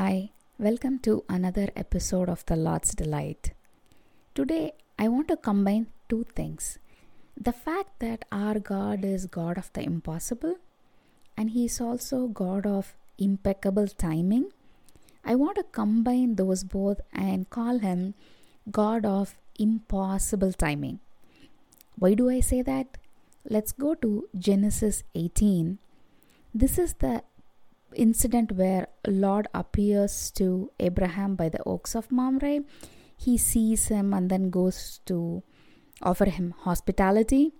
Hi, welcome to another episode of The Lord's Delight. Today, I want to combine two things the fact that our God is God of the impossible and He is also God of impeccable timing. I want to combine those both and call Him God of impossible timing. Why do I say that? Let's go to Genesis 18. This is the incident where Lord appears to Abraham by the oaks of Mamre. He sees him and then goes to offer him hospitality.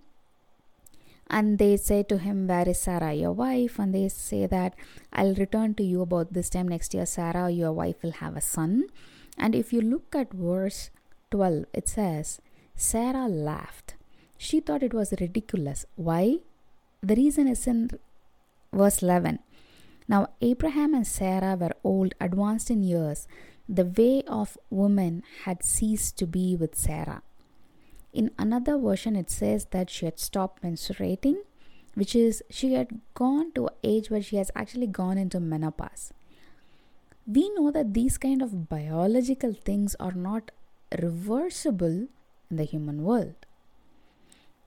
And they say to him, Where is Sarah, your wife? And they say that I'll return to you about this time next year. Sarah, your wife, will have a son. And if you look at verse 12, it says, Sarah laughed. She thought it was ridiculous. Why? The reason is in verse 11. Now, Abraham and Sarah were old, advanced in years. The way of woman had ceased to be with Sarah. In another version, it says that she had stopped menstruating, which is she had gone to an age where she has actually gone into menopause. We know that these kind of biological things are not reversible in the human world.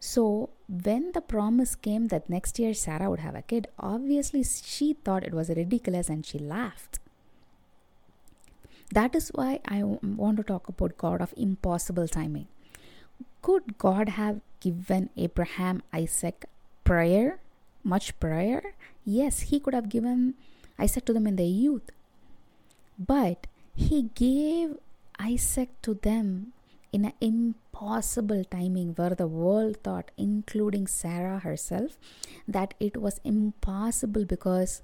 So, when the promise came that next year Sarah would have a kid, obviously she thought it was ridiculous and she laughed. That is why I want to talk about God of impossible timing. Could God have given Abraham Isaac prior, much prior? Yes, he could have given Isaac to them in their youth. But he gave Isaac to them in an impossible timing where the world thought, including Sarah herself, that it was impossible because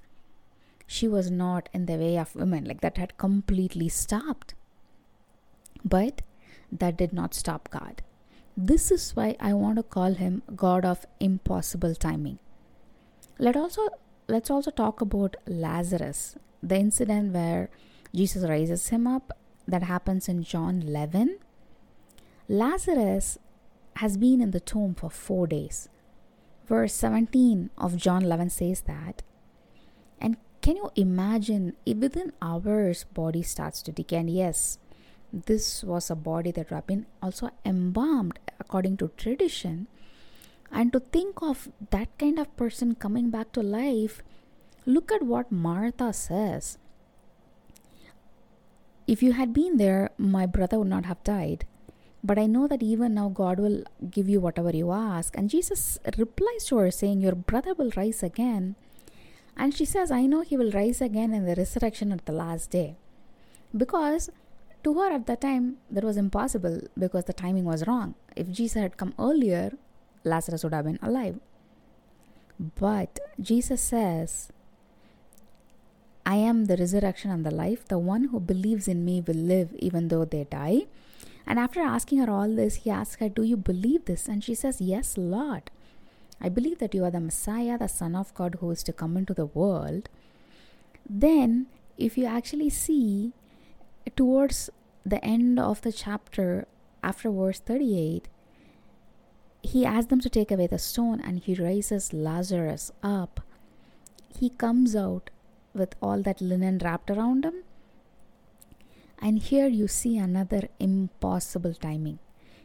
she was not in the way of women, like that had completely stopped. But that did not stop God. This is why I want to call him God of impossible timing. Let also let's also talk about Lazarus, the incident where Jesus raises him up that happens in John 11 Lazarus has been in the tomb for four days. Verse 17 of John 11 says that. And can you imagine, within hours, body starts to decay? And yes, this was a body that have been also embalmed according to tradition. And to think of that kind of person coming back to life, look at what Martha says. If you had been there, my brother would not have died. But I know that even now God will give you whatever you ask. And Jesus replies to her, saying, Your brother will rise again. And she says, I know he will rise again in the resurrection at the last day. Because to her at that time, that was impossible because the timing was wrong. If Jesus had come earlier, Lazarus would have been alive. But Jesus says, I am the resurrection and the life. The one who believes in me will live even though they die. And after asking her all this, he asks her, Do you believe this? And she says, Yes, Lord. I believe that you are the Messiah, the Son of God who is to come into the world. Then, if you actually see towards the end of the chapter, after verse 38, he asks them to take away the stone and he raises Lazarus up. He comes out with all that linen wrapped around him and here you see another impossible timing.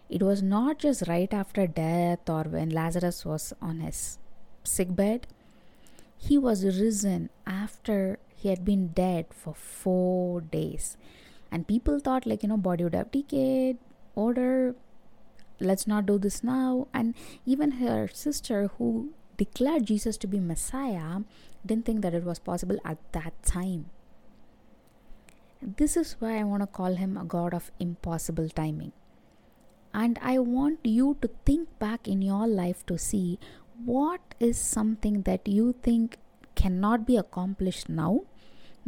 It was not just right after death or when Lazarus was on his sick bed. He was risen after he had been dead for four days. And people thought, like, you know, body would have decayed, order, let's not do this now. And even her sister, who declared Jesus to be Messiah, didn't think that it was possible at that time. This is why I want to call him a God of impossible timing. And I want you to think back in your life to see what is something that you think cannot be accomplished now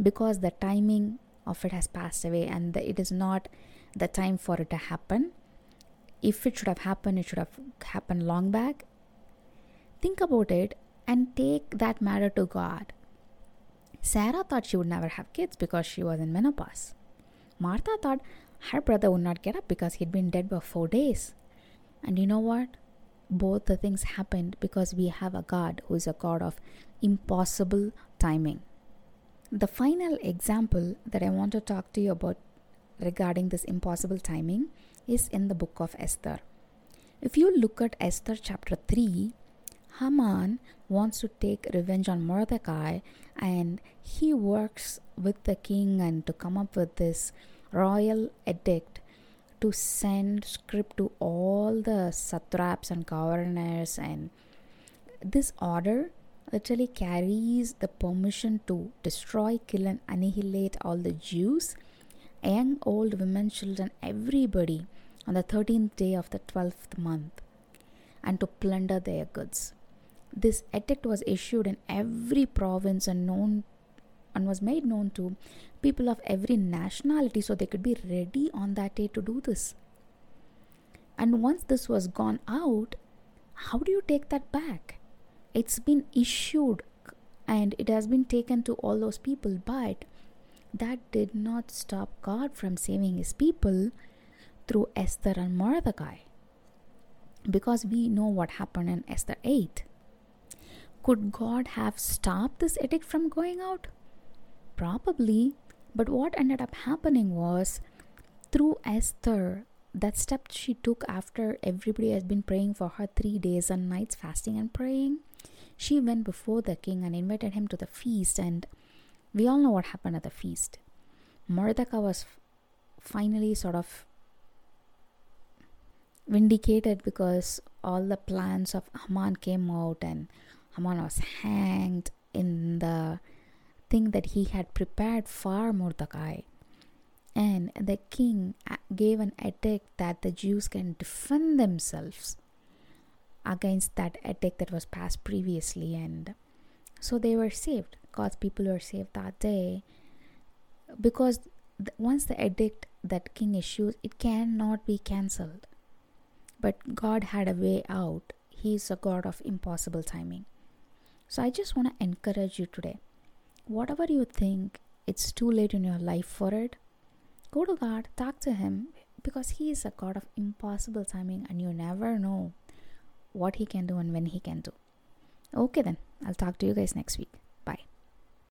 because the timing of it has passed away and it is not the time for it to happen. If it should have happened, it should have happened long back. Think about it and take that matter to God Sarah thought she would never have kids because she was in menopause. Martha thought her brother would not get up because he'd been dead for four days. And you know what? Both the things happened because we have a God who is a God of impossible timing. The final example that I want to talk to you about regarding this impossible timing is in the book of Esther. If you look at Esther chapter 3, Haman wants to take revenge on Mordecai and he works with the king and to come up with this royal edict to send script to all the satraps and governors and this order literally carries the permission to destroy kill and annihilate all the jews young old women children everybody on the 13th day of the 12th month and to plunder their goods this edict was issued in every province and known and was made known to people of every nationality so they could be ready on that day to do this. And once this was gone out, how do you take that back? It's been issued and it has been taken to all those people, but that did not stop God from saving his people through Esther and Mordecai. Because we know what happened in Esther 8. Could God have stopped this edict from going out? Probably. But what ended up happening was through Esther, that step she took after everybody has been praying for her three days and nights, fasting and praying, she went before the king and invited him to the feast. And we all know what happened at the feast. Mordecai was finally sort of vindicated because all the plans of Haman came out and Haman was hanged in the thing that he had prepared for Mordecai. And the king uh, gave an edict that the Jews can defend themselves against that edict that was passed previously. And so they were saved. God's people were saved that day because once the edict that king issues, it cannot be cancelled. But God had a way out. He is a God of impossible timing. So I just want to encourage you today. Whatever you think it's too late in your life for it, go to God, talk to Him because He is a God of impossible timing and you never know what He can do and when He can do. Okay, then, I'll talk to you guys next week.